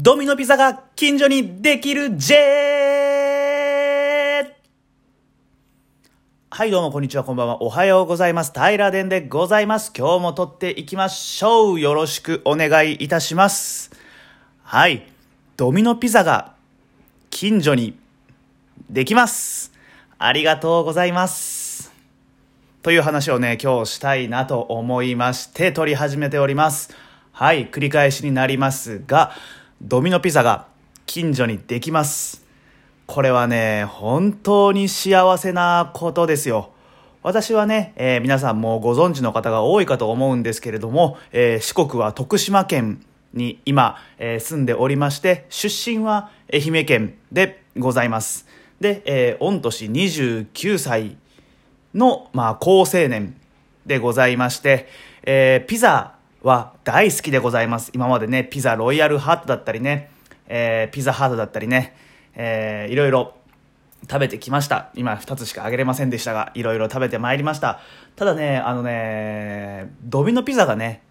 ドミノピザが近所にできる J! はい、どうも、こんにちは、こんばんは。おはようございます。平殿でございます。今日も撮っていきましょう。よろしくお願いいたします。はい、ドミノピザが近所にできます。ありがとうございます。という話をね、今日したいなと思いまして、撮り始めております。はい、繰り返しになりますが、ドミノピザが近所にできます。これはね、本当に幸せなことですよ。私はね、えー皆さんもご存知の方が多いかと思うんですけれども、えー四国は徳島県に今、えー住んでおりまして、出身は愛媛県でございます。で、えー御年29歳の、まあ、高青年でございまして、えーピザは大好きでございます。今までね、ピザロイヤルハートだったりね、えーピザハートだったりね、えーいろいろ食べてきました。今2つしかあげれませんでしたが、いろいろ食べてまいりました。ただね、あのね、ドミノピザがね、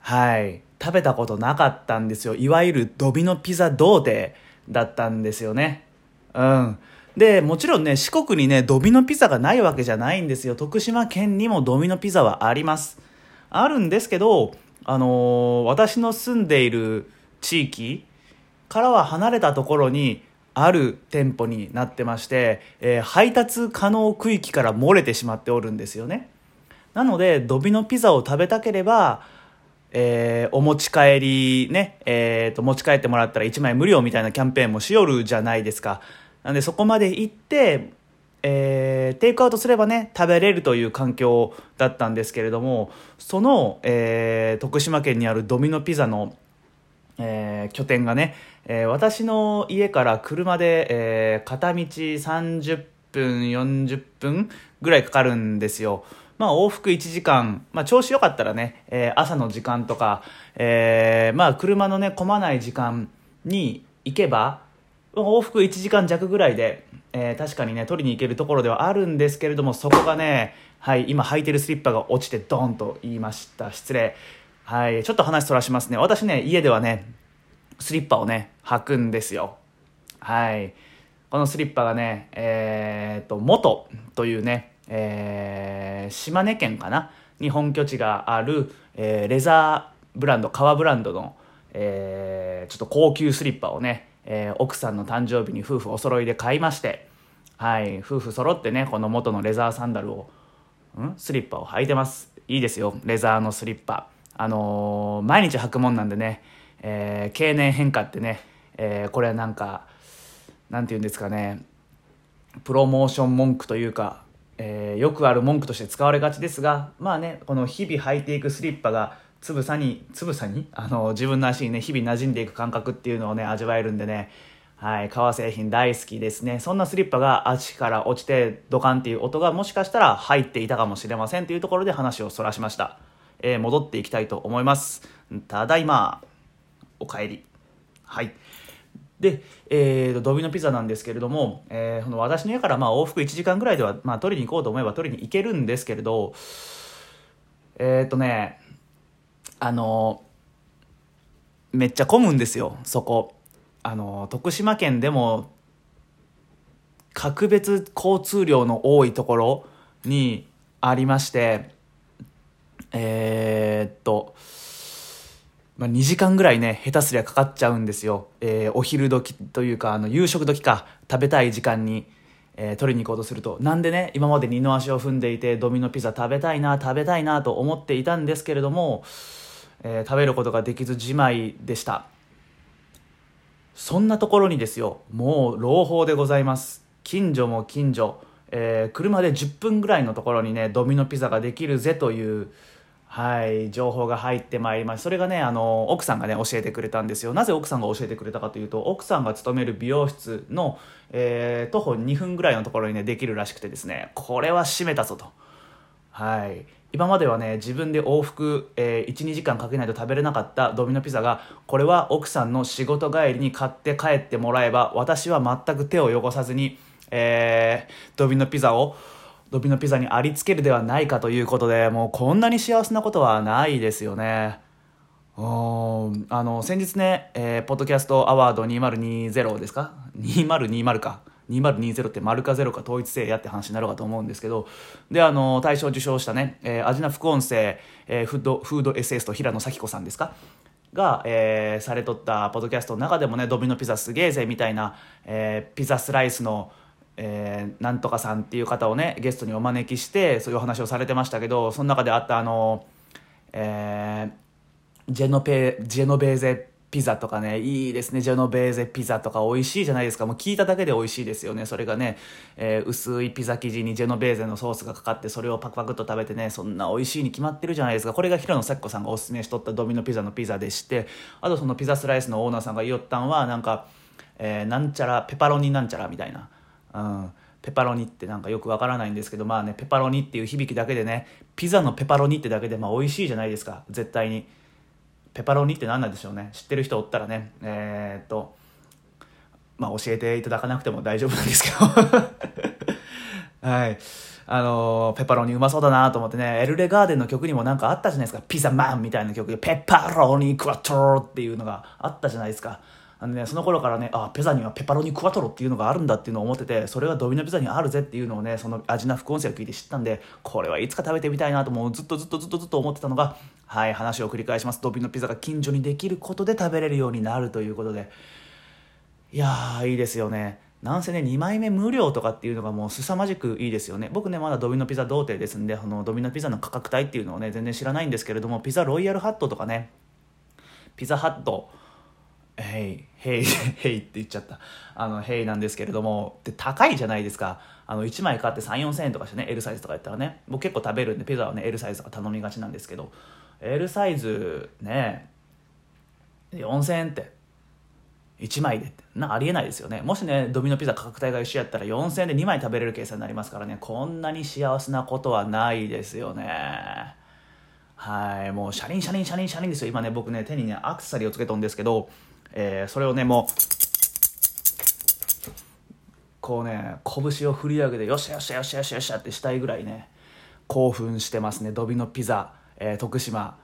はい、食べたことなかったんですよ。いわゆるドミノピザ童貞だったんですよね。うん。で、もちろんね、四国にね、ドミノピザがないわけじゃないんですよ。徳島県にもドミノピザはあります。あるんですけど、あのー私の住んでいる地域からは離れたところにある店舗になってまして、えー配達可能区域から漏れてしまっておるんですよね。なので、ドミノピザを食べたければ、えーお持ち帰りね、えーと、持ち帰ってもらったら1枚無料みたいなキャンペーンもしよるじゃないですか。なんでそこまで行って、えーテイクアウトすればね、食べれるという環境だったんですけれども、その、えー徳島県にあるドミノピザの、えー拠点がね、え私の家から車で、え片道30分40分ぐらいかかるんですよ。まあ往復1時間、まあ、調子よかったらね、え朝の時間とか、えまあ車のね混まない時間に行けば往復1時間弱ぐらいで、えー確かにね取りに行けるところではあるんですけれどもそこがね、はい、今履いてるスリッパが落ちてドーンと言いました。失礼。はいちょっと話そらしますね。私ね家ではねスリッパをね履くんですよ。はい。このスリッパがねえー、と元というね、えー島根県かな？に本拠地がある、えーレザーブランド革ブランドの、えーちょっと高級スリッパをね、えー奥さんの誕生日に夫婦お揃いで買いましてはい夫婦揃ってねこの元のレザーサンダルをん？スリッパを履いてます。いいですよレザーのスリッパ。あのー毎日履くもんなんでね、えー経年変化ってね、えーこれはなんかなんて言うんですかねプロモーション文句というか、えよくある文句として使われがちですがまあねこの日々履いていくスリッパがつぶさにつぶさに？あの自分の足にね日々馴染んでいく感覚っていうのをね味わえるんでね。はい革製品大好きですね。そんなスリッパが足から落ちてドカンっていう音がもしかしたら入っていたかもしれませんというところで話をそらしました、えー戻っていきたいと思います。ただいまお帰り。はい。で、えーと、ドミノピザなんですけれども、えーこの私の家からまあ往復1時間ぐらいでは、まあ、取りに行こうと思えば取りに行けるんですけれどえっ、とねあのめっちゃ混むんですよそこ。あの徳島県でも格別交通量の多いところにありましてえーっとまあ、2時間ぐらいね下手すりゃかかっちゃうんですよ、えーお昼時というかあの夕食時か食べたい時間に、えー取りに行こうとすると。なんでね今まで二の足を踏んでいてドミノピザ食べたいな食べたいなと思っていたんですけれども、えー食べることができずじまいでした。そんなところにですよもう朗報でございます。近所も近所、えー車で10分ぐらいのところにねドミノピザができるぜというはい情報が入ってまいりました。それがねあの奥さんがね教えてくれたんですよ。なぜ奥さんが教えてくれたかというと奥さんが勤める美容室の、えー徒歩2分ぐらいのところにねできるらしくてですねこれは閉めたぞと。はい。今まではね自分で往復、えー12時間かけないと食べれなかったドミノピザがこれは奥さんの仕事帰りに買って帰ってもらえば私は全く手を汚さずに、えードミノピザをドミノピザにありつけるではないかということでもうこんなに幸せなことはないですよね、あの先日ね、えーポッドキャストアワード2020ですか？2020か。2020って丸かゼロか統一せえやって話になるかと思うんですけどであの大賞受賞したね、えー、アジナ副音声、えーフードフード SS と平野咲子さんですか？が、えーされとったポッドキャストの中でもねドミノピザすげえぜみたいな、えーピザスライスのえーなんとかさんっていう方をねゲストにお招きしてそういうお話をされてましたけどその中であったあの、えージェノペジェノベーゼピザとかねいいですね。ジェノベーゼピザとか美味しいじゃないですか。もう聞いただけで美味しいですよね。それがね、えー薄いピザ生地にジェノベーゼのソースがかかってそれをパクパクと食べてねそんな美味しいに決まってるじゃないですか。これが平野咲子さんがおすすめしとったドミノピザのピザでしてあとそのピザスライスのオーナーさんが言いよったんはなんか、えーなんちゃらペパロニなんちゃらみたいな、うん、ペパロニってなんかよくわからないんですけどまあねペパロニっていう響きだけでねピザのペパロニってだけでまあ美味しいじゃないですか。絶対に。ペパロニって何なんでしょうね。知ってる人おったらね。えーっとまあ教えていただかなくても大丈夫なんですけど。はい。あのペパロニうまそうだなと思ってね。エルレガーデンの曲にもなんかあったじゃないですか。ピザマンみたいな曲で。ペパロニクワトロっていうのがあったじゃないですか。あのね、その頃からねあピザにはペパロニクワトロっていうのがあるんだっていうのを思っててそれがドミノピザにあるぜっていうのをねその味な副音声を聞いて知ったんでこれはいつか食べてみたいなともうずっとずっとずっとずっと思ってたのがはい話を繰り返します。ドミノピザが近所にできることで食べれるようになるということで。いやーいいですよね。なんせね2枚目無料とかっていうのがもう凄まじくいいですよね。僕ねまだドミノピザ童貞ですんでこのドミノピザの価格帯っていうのをね全然知らないんですけれどもピザロイヤルハットとかねピザハットヘイヘイヘイって言っちゃった。あのヘイなんですけれどもで高いじゃないですか。あの1枚買って3 4千円とかしてね L サイズとかやったらね。僕結構食べるんでピザはね L サイズとか頼みがちなんですけど L サイズね4000円って1枚でってなありえないですよね。もしねドミノピザ価格帯が一緒やったら4000円で2枚食べれる計算になりますからね。こんなに幸せなことはないですよね。はいもうシャリンシャリンシャリンシャリンですよ。今ね僕ね手にねアクセサリーをつけとんですけど、えーそれをねもうこうね拳を振り上げてよっしゃよっしゃよっしゃよっしゃよっしゃってしたいぐらいね興奮してますね。ドビノピザ、えー徳島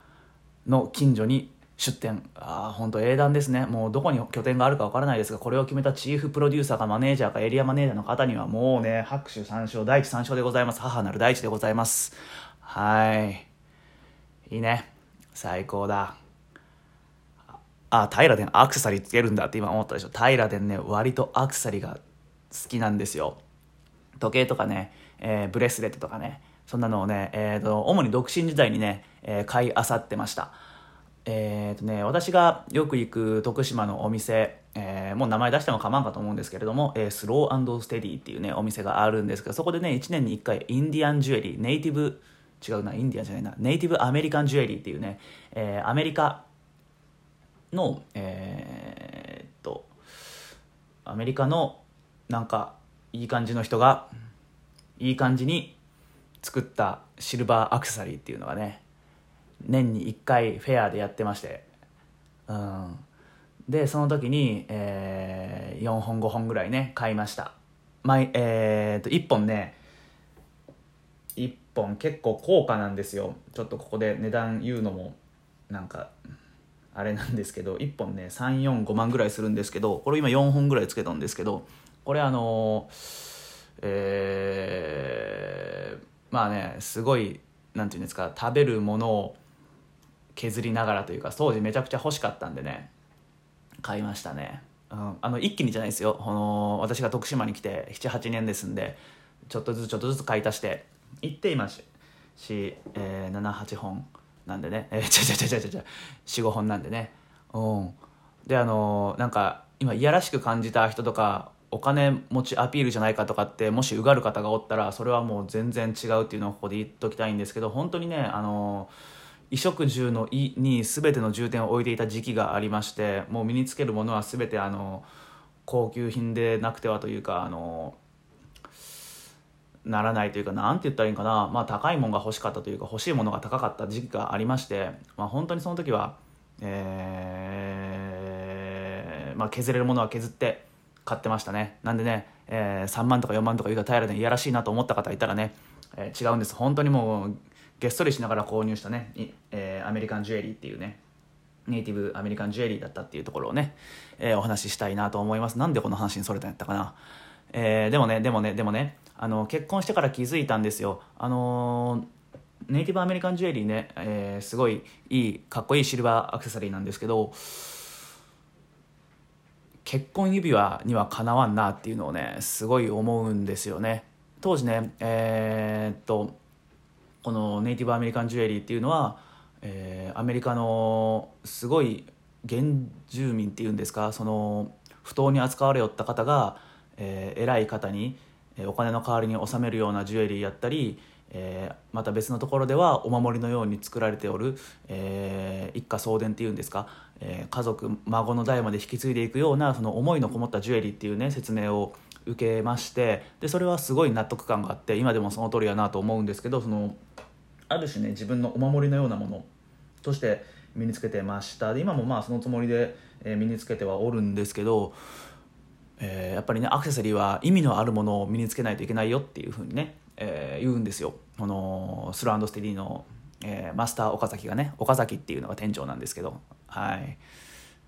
の近所に出店。ああ本当英断ですね。もうどこに拠点があるかわからないですがこれを決めたチーフプロデューサーかマネージャーかエリアマネージャーの方にはもうね拍手三唱第一三唱でございます。母なる第一でございます。はい。いいね。最高だ。あ平殿アクセサリーつけるんだって今思ったでしょ。平殿ね割とアクセサリーが好きなんですよ。時計とかね、えーブレスレットとかねそんなのをね、えー、と主に独身時代にね、えー買いあさってました。えーとね、私がよく行く徳島のお店、えーもう名前出しても構わんかと思うんですけれども、えースローステディっていうねお店があるんですけどそこでね1年に1回インディアンジュエリーネイティブ違うなインディアンじゃないなネイティブアメリカンジュエリーっていうね、えーアメリカのえーっとアメリカのなんかいい感じの人がいい感じに作ったシルバーアクセサリーっていうのがね年に1回フェアでやってましてうん。でその時に、えー4本5本ぐらいね買いました。毎えーっと1本ね1本結構高価なんですよ。ちょっとここで値段言うのもなんかあれなんですけど1本ね345万ぐらいするんですけどこれ今4本ぐらいつけたんですけどこれあのえーまあねすごいなんていうんですか食べるものを削りながらというか当時めちゃくちゃ欲しかったんでね買いましたね、うん、あの一気にじゃないですよ。この私が徳島に来て78年ですんでちょっとずつちょっとずつ買い足して行って今しし、えー、78本。なんでね。えー、ちゃちゃちゃちゃちゃ45本なんでね。うん。であのーなんか今いやらしく感じた人とかお金持ちアピールじゃないかとかってもしうがる方がおったらそれはもう全然違うっていうのをここで言っときたいんですけど本当にねあの衣食住の「い」に全ての重点を置いていた時期がありましてもう身につけるものは全てあの高級品でなくてはというかあのならないというかなんて言ったらいいんかな、まあ、高いものが欲しかったというか欲しいものが高かった時期がありまして、まあ、本当にその時は、えーまあ、削れるものは削って買ってましたねなんでね、えー3万とか4万とか言うたら平らでいやらしいなと思った方いたらね、えー違うんです本当にもうげっそりしながら購入したね、えーアメリカンジュエリーっていうねネイティブアメリカンジュエリーだったっていうところをね、えー、お話ししたいなと思います。なんでこの話にそれたんやったかな。えー、でもね、でもね、でもね、あの、結婚してから気づいたんですよ。あの、ネイティブアメリカンジュエリーね、えー、すごいいい、かっこいいシルバーアクセサリーなんですけど、結婚指輪にはかなわんなっていうのをね、すごい思うんですよね。当時ね、えー、っと、このネイティブアメリカンジュエリーっていうのは、えー、アメリカのすごい原住民っていうんですかその不当に扱われよった方が、えー、偉い方にお金の代わりに納めるようなジュエリーやったり、えー、また別のところではお守りのように作られておる、えー、一家相伝っていうんですか、えー、家族孫の代まで引き継いでいくようなその思いのこもったジュエリーっていうね説明を受けましてでそれはすごい納得感があって今でもその通りやなと思うんですけどそのある種ね自分のお守りのようなものとして身につけてました。で今もまあそのつもりで、身につけてはおるんですけど、えー、やっぱりねアクセサリーは意味のあるものを身につけないといけないよっていうふうにね、えー、言うんですよこのスローステディの、えー、マスター岡崎がね岡崎っていうのが店長なんですけどはい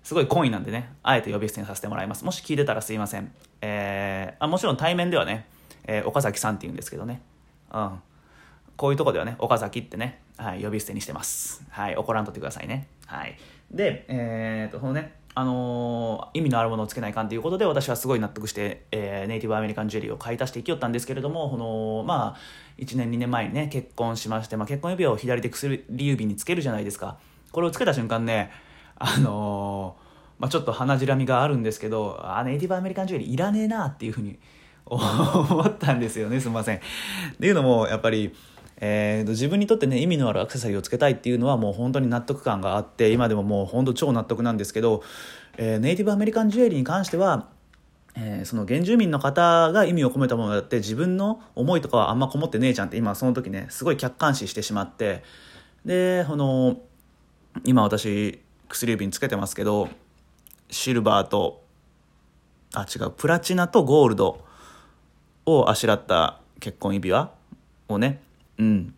すごい懇意なんでねあえて呼び捨てにさせてもらいますもし聞いてたらすいません、えー、あもちろん対面ではね、え岡崎さんって言うんですけどねうんこういうとこではね、岡崎ってね、はい、呼び捨てにしてます。はい、怒らんとってくださいね。はい。で、えー、と、そのね、あのー、意味のあるものをつけないかんということで、私はすごい納得して、えー、ネイティブアメリカンジュエリーを買い足していきよったんですけれども、この、まあ、1年、2年前にね、結婚しまして、まあ、結婚指輪を左手薬指につけるじゃないですか。これをつけた瞬間ね、あのー、まあ、ちょっと鼻じらみがあるんですけど、あ、ネイティブアメリカンジュエリーいらねえなっていうふうに思ったんですよね、すみません。っていうのも、やっぱり、えー、自分にとってね意味のあるアクセサリーをつけたいっていうのはもう本当に納得感があって今でももう本当超納得なんですけど、えー、ネイティブアメリカンジュエリーに関してはえー、その原住民の方が意味を込めたものだって自分の思いとかはあんまこもってねえじゃんって今その時ねすごい客観視してしまってでこの今私薬指につけてますけどシルバーとあ違うプラチナとゴールドをあしらった結婚指輪をねうん、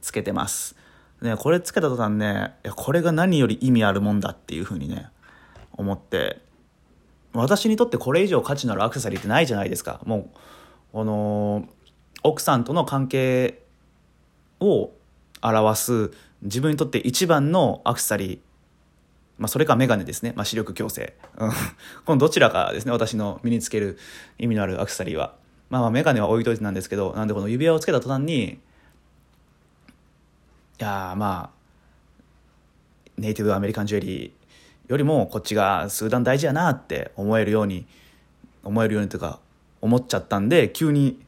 つけてます。ね、これつけた途端ね、いやこれが何より意味あるもんだっていうふうにね、思って、私にとってこれ以上価値のあるアクセサリーってないじゃないですか。もう、この、奥さんとの関係を表す自分にとって一番のアクセサリー、まあ、それかメガネですね。まあ、視力矯正。うん。このどちらかですね、私の身につける意味のあるアクセサリーは。まあまあ、メガネは置いといてなんですけど、なんでこの指輪をつけた途端に、やまあネイティブアメリカンジュエリーよりもこっちが数段大事やなって思えるように思えるようにというか思っちゃったんで急に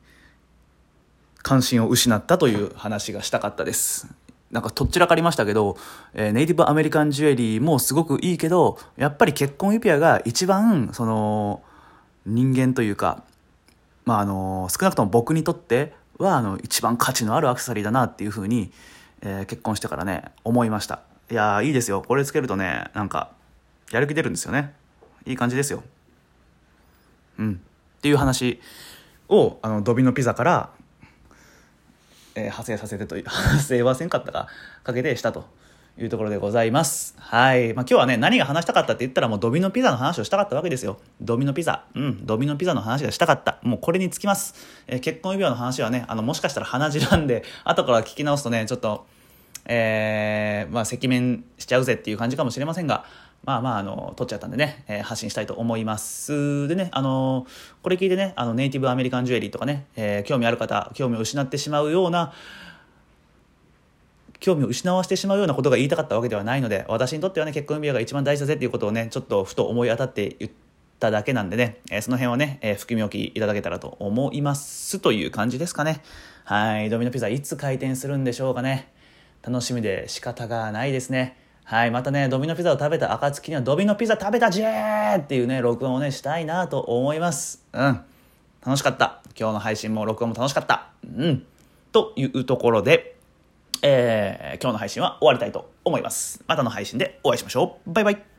関心を失ったという話がしたかったです。なんかとっちらかりましたけど、えー、ネイティブアメリカンジュエリーもすごくいいけど、やっぱり結婚指輪が一番、その、人間というか、まああの、少なくとも僕にとっては、あの、一番価値のあるアクセサリーだなっていうふうに、えー、結婚してからね、思いました。いやー、いいですよ。これつけるとね、なんか、やる気出るんですよね。いい感じですよ。うん。っていう話を、あの、ドビノピザから、えー、派生させてという、派生はせんかったか、かけてしたというところでございます。はい。まあ、今日はね、何が話したかったって言ったらもうドビのピザの話をしたかったわけですよ。ドビのピザ。うん、ドビのピザの話がしたかった。もうこれにつきます。えー、結婚指輪の話はね、あの、もしかしたら鼻血なんで、後から聞き直すとね、ちょっと、えー、まあ、赤面しちゃうぜっていう感じかもしれませんが、まあまあ、あの、撮っちゃったんでね、えー、発信したいと思います。でね、あのこれ聞いてね、あの、ネイティブアメリカンジュエリーとかね、えー、興味ある方、興味を失ってしまうような、興味を失わせてしまうようなことが言いたかったわけではないので、私にとってはね、結婚指輪が一番大事だぜっていうことをね、ちょっとふと思い当たって言っただけなんでね、えー、その辺をね、えー、含み置きいただけたらと思いますという感じですかね。はい、ドミノピザいつ開店するんでしょうかね。楽しみで仕方がないですね。はい、またね、ドミノピザを食べた暁には、ドミノピザ食べたジェーっていうね、録音をね、したいなと思います。うん。楽しかった。今日の配信も録音も楽しかった。うん。というところで、えー、今日の配信は終わりたいと思います。またの配信でお会いしましょう。バイバイ。